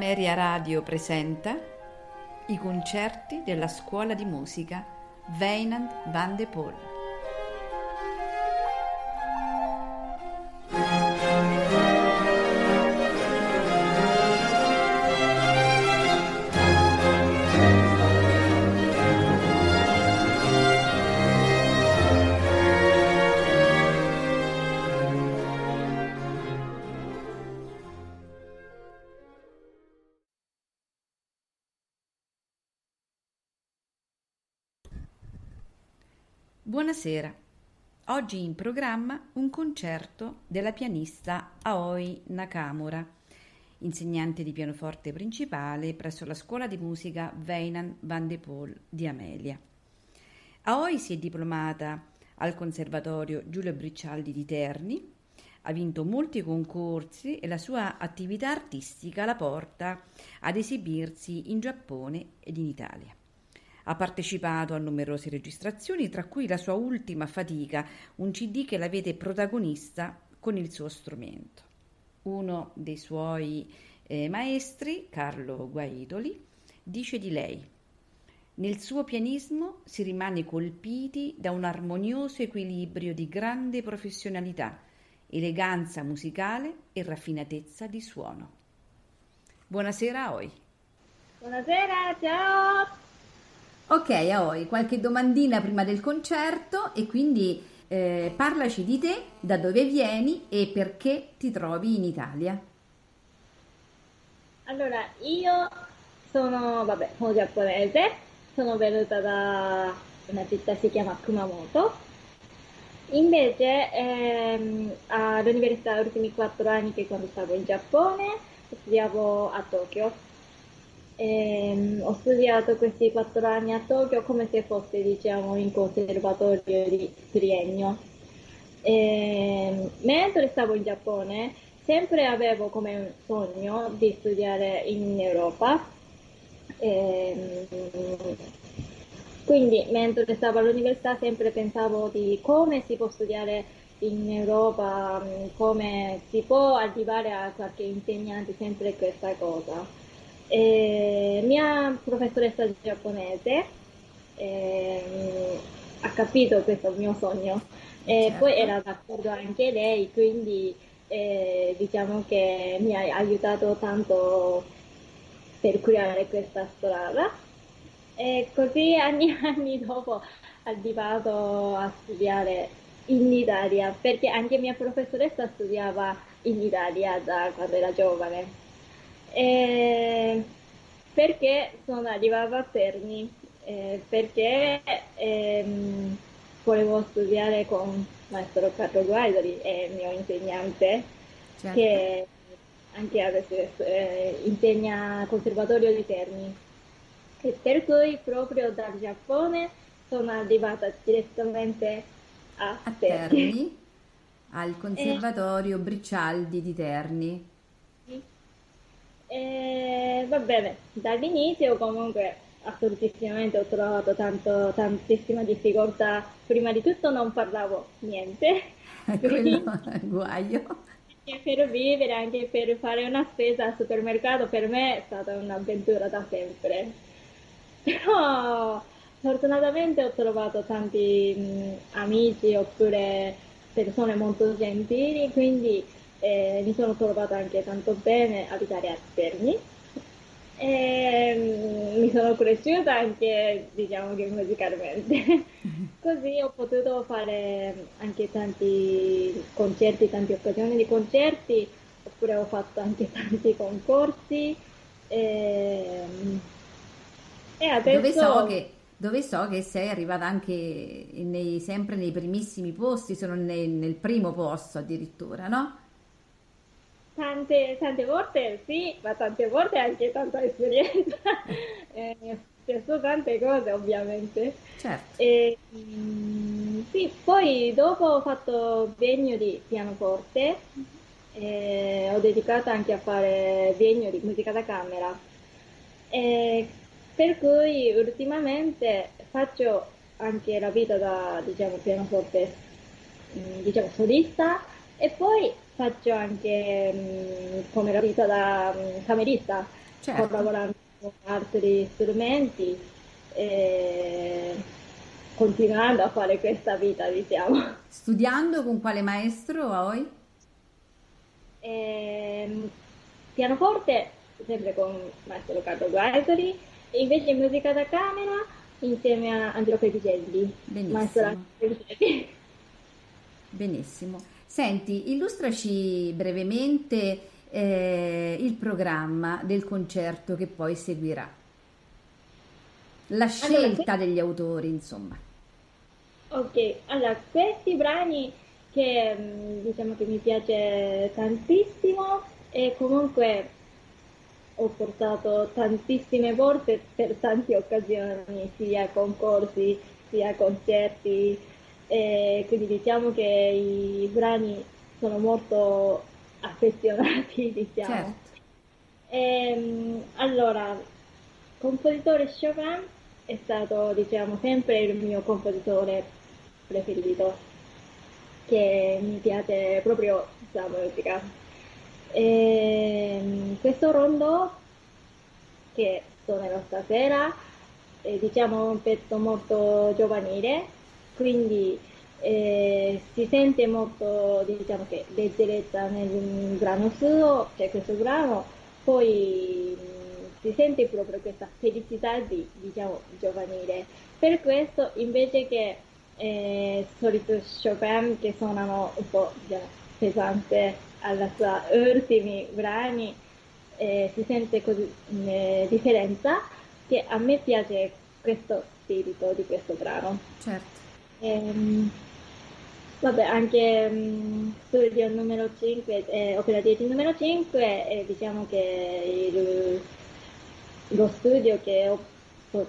Ameria Radio presenta i concerti della scuola di musica Weinand van de Poel. Buonasera. Oggi in programma un concerto della pianista Aoi Nakamura, insegnante di pianoforte principale presso la scuola di musica Weynan van de Poel di Amelia. Aoi si è diplomata al Conservatorio Giulio Briccialdi di Terni, ha vinto molti concorsi e la sua attività artistica la porta ad esibirsi in Giappone ed in Italia. Ha partecipato a numerose registrazioni, tra cui la sua ultima fatica, un CD che la vede protagonista con il suo strumento. Uno dei suoi eh, maestri, Carlo Guaidoli, dice di lei nel suo pianismo si rimane colpiti da un armonioso equilibrio di grande professionalità, eleganza musicale e raffinatezza di suono. Buonasera a voi. Buonasera, ciao! Ok, Aoi, qualche domandina prima del concerto e quindi eh, parlaci di te, da dove vieni e perché ti trovi in Italia. Allora, io sono, vabbè, sono giapponese, sono venuta da una città che si chiama Kumamoto. Invece ehm, all'università, gli ultimi quattro anni che quando stavo in Giappone, studiavo a Tokyo e, ho studiato questi quattro anni a Tokyo come se fosse diciamo, in conservatorio di triennio. E, mentre stavo in Giappone sempre avevo come sogno di studiare in Europa. E, quindi mentre stavo all'università sempre pensavo di come si può studiare in Europa, come si può arrivare a qualche insegnante, sempre questa cosa. E mia professoressa giapponese eh, ha capito questo mio sogno e certo. poi era d'accordo anche lei, quindi eh, diciamo che mi ha aiutato tanto per creare questa strada. E così anni e anni dopo arrivato a studiare in Italia, perché anche mia professoressa studiava in Italia da quando era giovane. Eh, perché sono arrivata a Terni? Eh, perché ehm, volevo studiare con maestro Carlo Guaidoli, è il mio insegnante, certo. che anche adesso eh, insegna al Conservatorio di Terni. E per cui proprio dal Giappone sono arrivata direttamente a, a Terni. Terni al Conservatorio eh, Bricialdi di Terni. E va bene, dall'inizio comunque assolutissimamente ho trovato tanto, tantissima difficoltà. Prima di tutto non parlavo niente. Quello è guaio. Per vivere, anche per fare una spesa al supermercato, per me è stata un'avventura da sempre. Però fortunatamente ho trovato tanti mh, amici oppure persone molto gentili, quindi eh, mi sono trovata anche tanto bene a abitare a Terni e mm, mi sono cresciuta anche diciamo che musicalmente così ho potuto fare anche tanti concerti tante occasioni di concerti oppure ho fatto anche tanti concorsi e, e adesso dove so che dove so che sei arrivata anche nei, sempre nei primissimi posti, sono nel, nel primo posto addirittura, no? Tante, tante volte sì, ma tante volte anche tanta esperienza. eh, stesso tante cose ovviamente. Certo. E, mm, sì, poi dopo ho fatto biennio di pianoforte, eh, ho dedicato anche a fare biennio di musica da camera. E, per cui ultimamente faccio anche la vita da diciamo, pianoforte mm, diciamo, solista e poi faccio anche mh, come la vita da mh, camerista, certo. sto lavorando con altri strumenti, e continuando a fare questa vita, diciamo. Studiando con quale maestro poi? Ehm, pianoforte, sempre con maestro Carlo Guaitoli, e invece musica da camera insieme a Angelo Pepicelli. Benissimo. Benissimo. Senti, illustraci brevemente eh, il programma del concerto che poi seguirà. La scelta allora, degli autori, insomma. Ok, allora questi brani che mm, diciamo che mi piace tantissimo e comunque ho portato tantissime volte per tante occasioni, sia concorsi, sia concerti, e quindi diciamo che i brani sono molto affezionati, diciamo. Certo. E, ehm, allora, compositore Chopin è stato, diciamo, sempre il mio compositore preferito, che mi piace proprio la musica. E, ehm, questo rondo che suonerò stasera è diciamo un pezzo molto giovanile, quindi eh, si sente molto diciamo che leggerezza nel brano suo, cioè questo brano, poi mh, si sente proprio questa felicità di diciamo giovanile. Per questo invece che eh, solito Chopin che suonano un po' diciamo, pesante alla sua ultimi brani, eh, si sente così eh, differenza che a me piace questo spirito di questo brano. Certo. Ehm, Vabbè, anche studio numero 5, eh, opera 10 numero 5, eh, diciamo che il, lo studio che ho,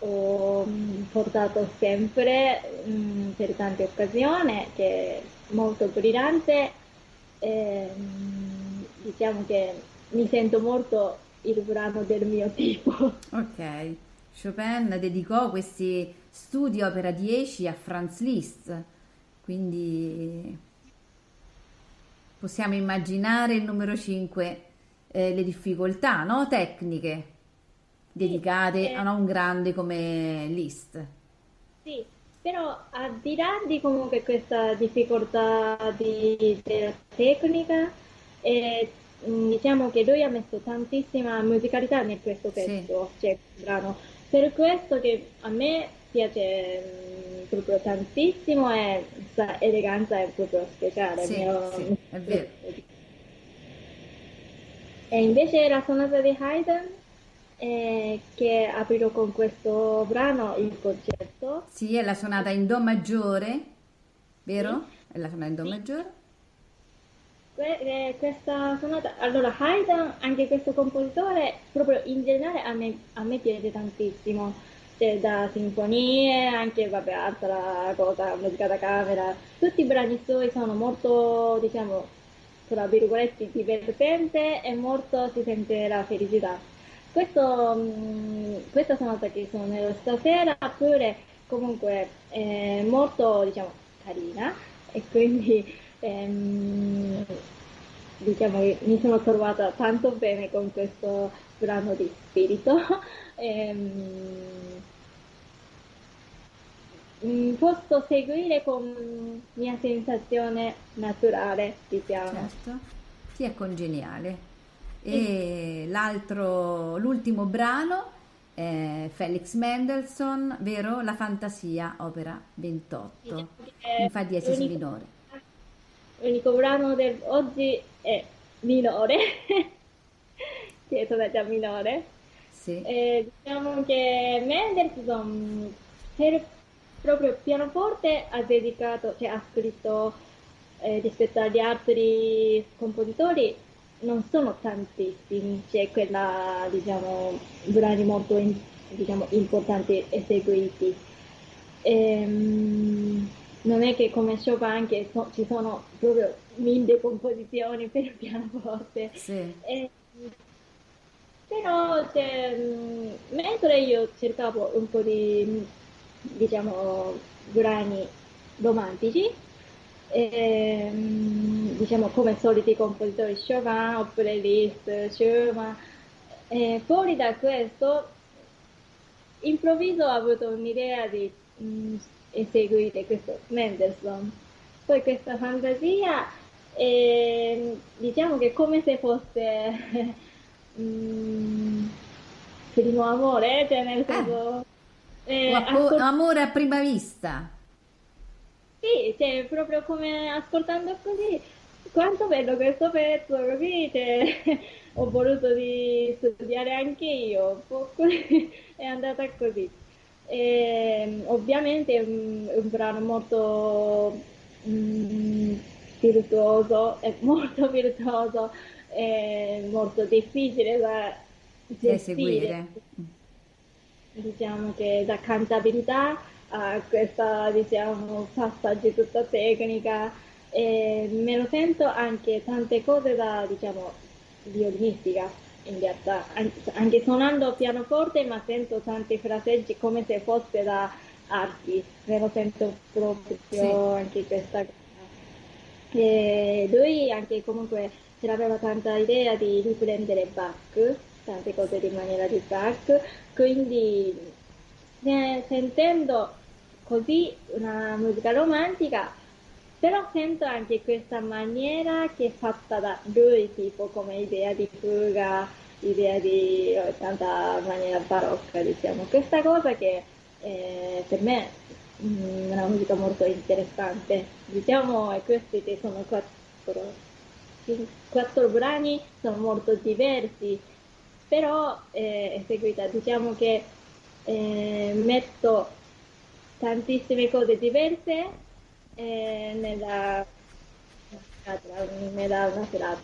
ho portato sempre um, per tante occasioni, che è molto brillante, eh, diciamo che mi sento molto il brano del mio tipo. Ok, Chopin dedicò questi studi opera 10 a Franz Liszt quindi possiamo immaginare il numero 5 eh, le difficoltà no? tecniche dedicate sì, eh, a un grande come Liszt. Sì, però al di là di comunque questa difficoltà di, della tecnica, eh, diciamo che lui ha messo tantissima musicalità in questo pezzo, sì. cioè brano. Per questo che a me piace proprio tantissimo e questa eleganza è proprio speciale. Sì, mio... sì, è vero. E invece la sonata di Haydn eh, che aprirò con questo brano il concerto. Sì, è la sonata in Do maggiore, vero? Sì. È la sonata in Do sì. maggiore. Que- eh, questa sonata, allora Haydn, anche questo compositore, proprio in generale a me, a me piace tantissimo c'è da sinfonie, anche vabbè, altra cosa, musica da camera. Tutti i brani suoi sono molto, diciamo, tra virgolette, divertente e molto si sente la felicità. Questo, mh, mm, questa sonata che sono stasera pure comunque è molto, diciamo, carina e quindi ehm, diciamo che mi sono trovata tanto bene con questo brano di spirito. ehm, Mm, posso seguire con mia sensazione naturale, diciamo. Certo, sì, è congeniale. E l'altro, l'ultimo brano è Felix Mendelssohn, vero? La fantasia, opera 28, sì, in fa diesis minore. L'unico brano di oggi è minore, che è già minore. Sì. Eh, diciamo che Mendelssohn per proprio pianoforte ha dedicato, cioè ha scritto eh, rispetto agli altri compositori non sono tantissimi, c'è quella, diciamo, brani molto in, diciamo, importanti eseguiti. Ehm, non è che come Chopin che so, ci sono proprio mille composizioni per il pianoforte. Sì. E, però cioè, mentre io cercavo un po' di diciamo, brani romantici. e, mm, diciamo come soliti compositori Chauvin oppure Liszt, Schumann. E fuori da questo, improvviso ho avuto un'idea di mh, mm, eseguire questo Mendelssohn. Poi questa fantasia, eh, diciamo che come se fosse mh, primo amore, cioè nel senso... Eh, eh, ascol- amore a prima vista. Sì, cioè, proprio come ascoltando così, quanto bello questo pezzo, così, cioè, ho voluto di studiare anche io, è andata così. E, ovviamente è un, un, brano molto mm, virtuoso, è molto virtuoso, è molto difficile da eseguire. Diciamo che da cantabilità a questa, diciamo, passaggi tutta tecnica e me lo sento anche tante cose da, diciamo, violinistica in realtà, anche suonando pianoforte ma sento tanti fraseggi come se fosse da arti, me lo sento proprio sì. anche questa cosa. E lui anche comunque ce l'aveva tanta idea di riprendere Bach, tante cose di maniera di Bach, quindi eh, sentendo così una musica romantica, però sento anche questa maniera che è fatta da lui, tipo come idea di fuga, idea di oh, tanta maniera barocca, diciamo. Questa cosa che eh, per me è mm, una musica molto interessante. Diciamo, questi che sono quattro, quattro brani, sono molto diversi, però eh, eseguita, diciamo che eh, metto tantissime cose diverse eh, nella, nella una serata.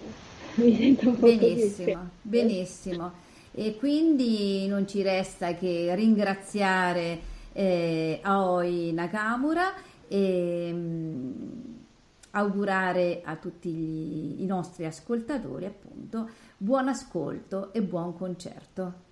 Mi sento un po' benissimo, benissimo. E quindi non ci resta che ringraziare eh, Aoi Nakamura e mh, mm, augurare a tutti gli, i nostri ascoltatori appunto buon ascolto e buon concerto.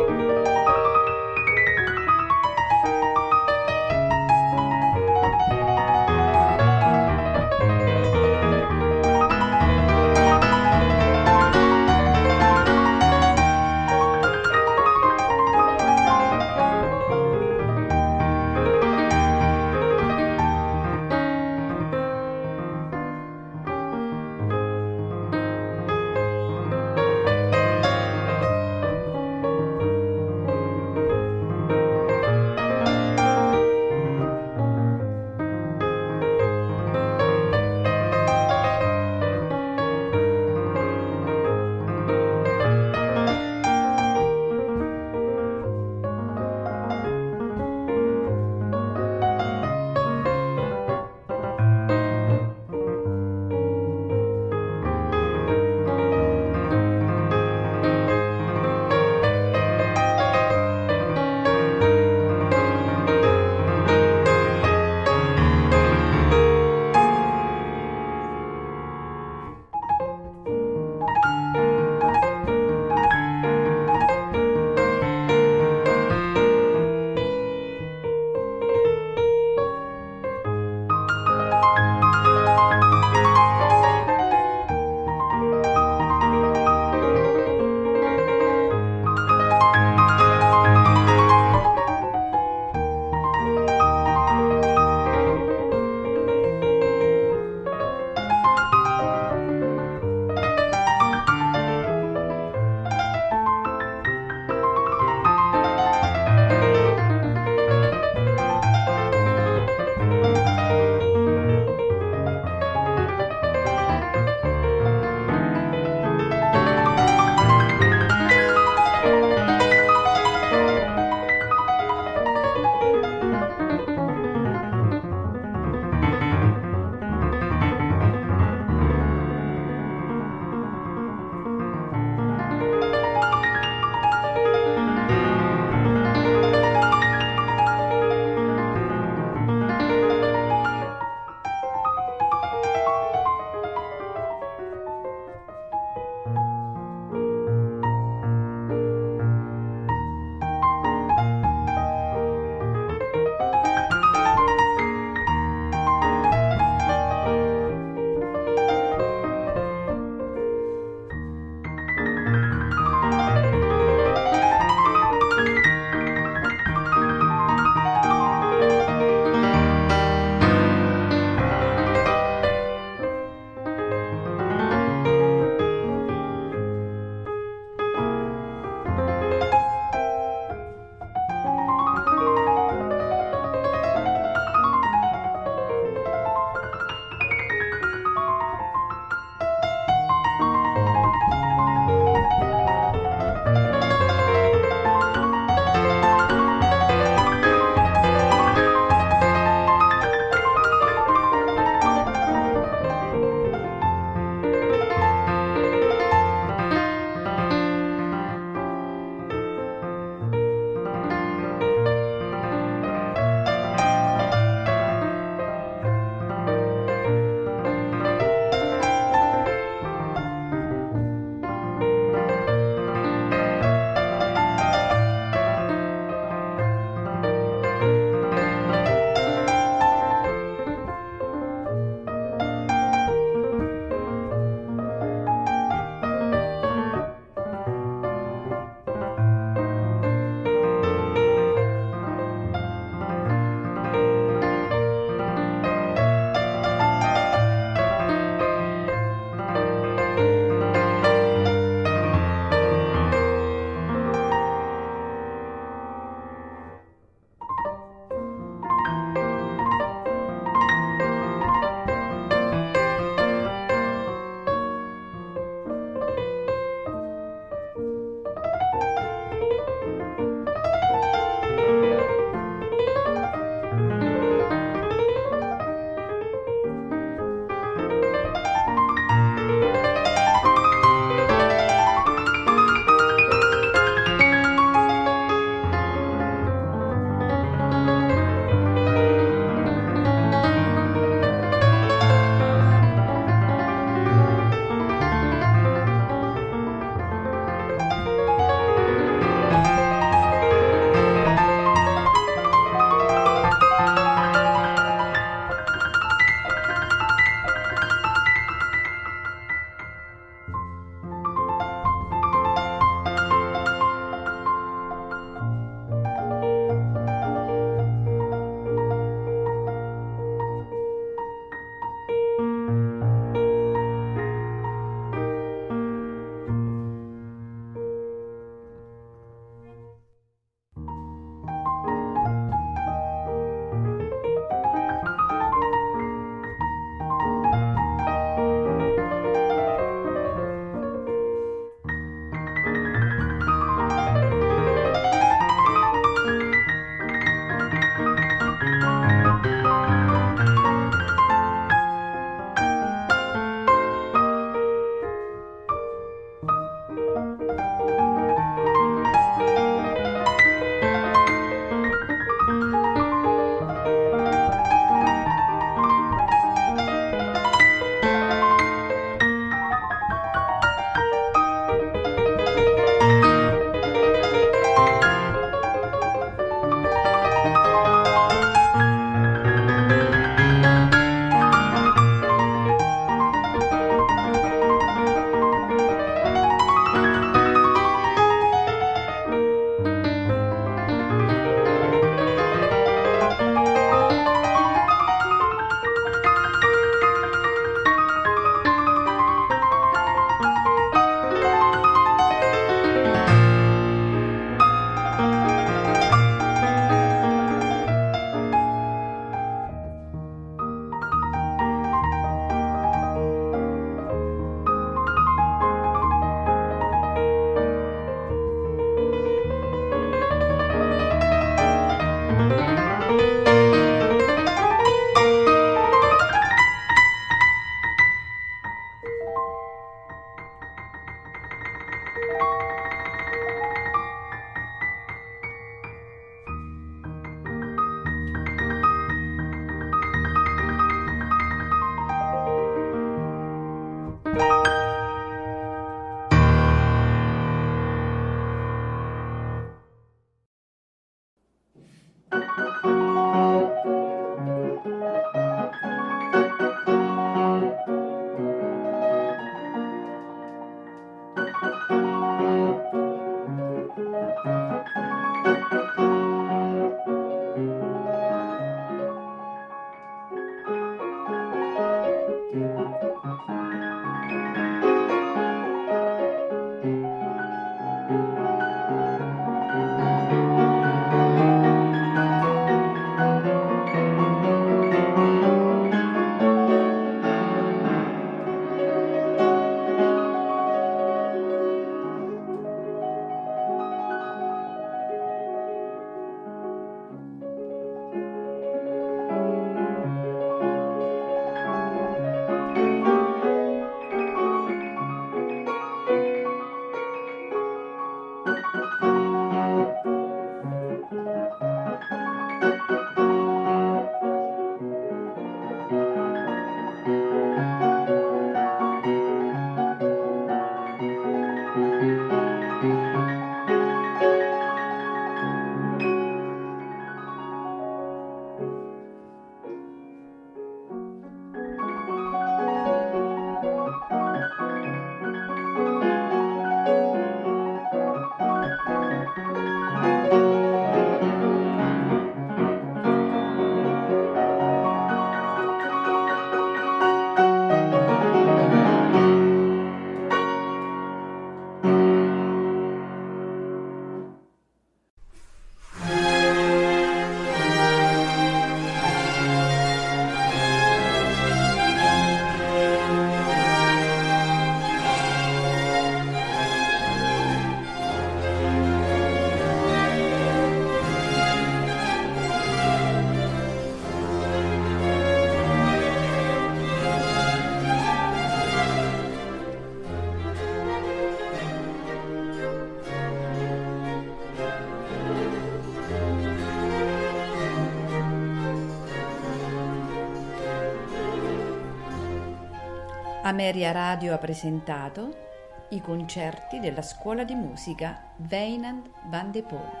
Ameria Radio ha presentato i concerti della scuola di musica Weinand van de Poel.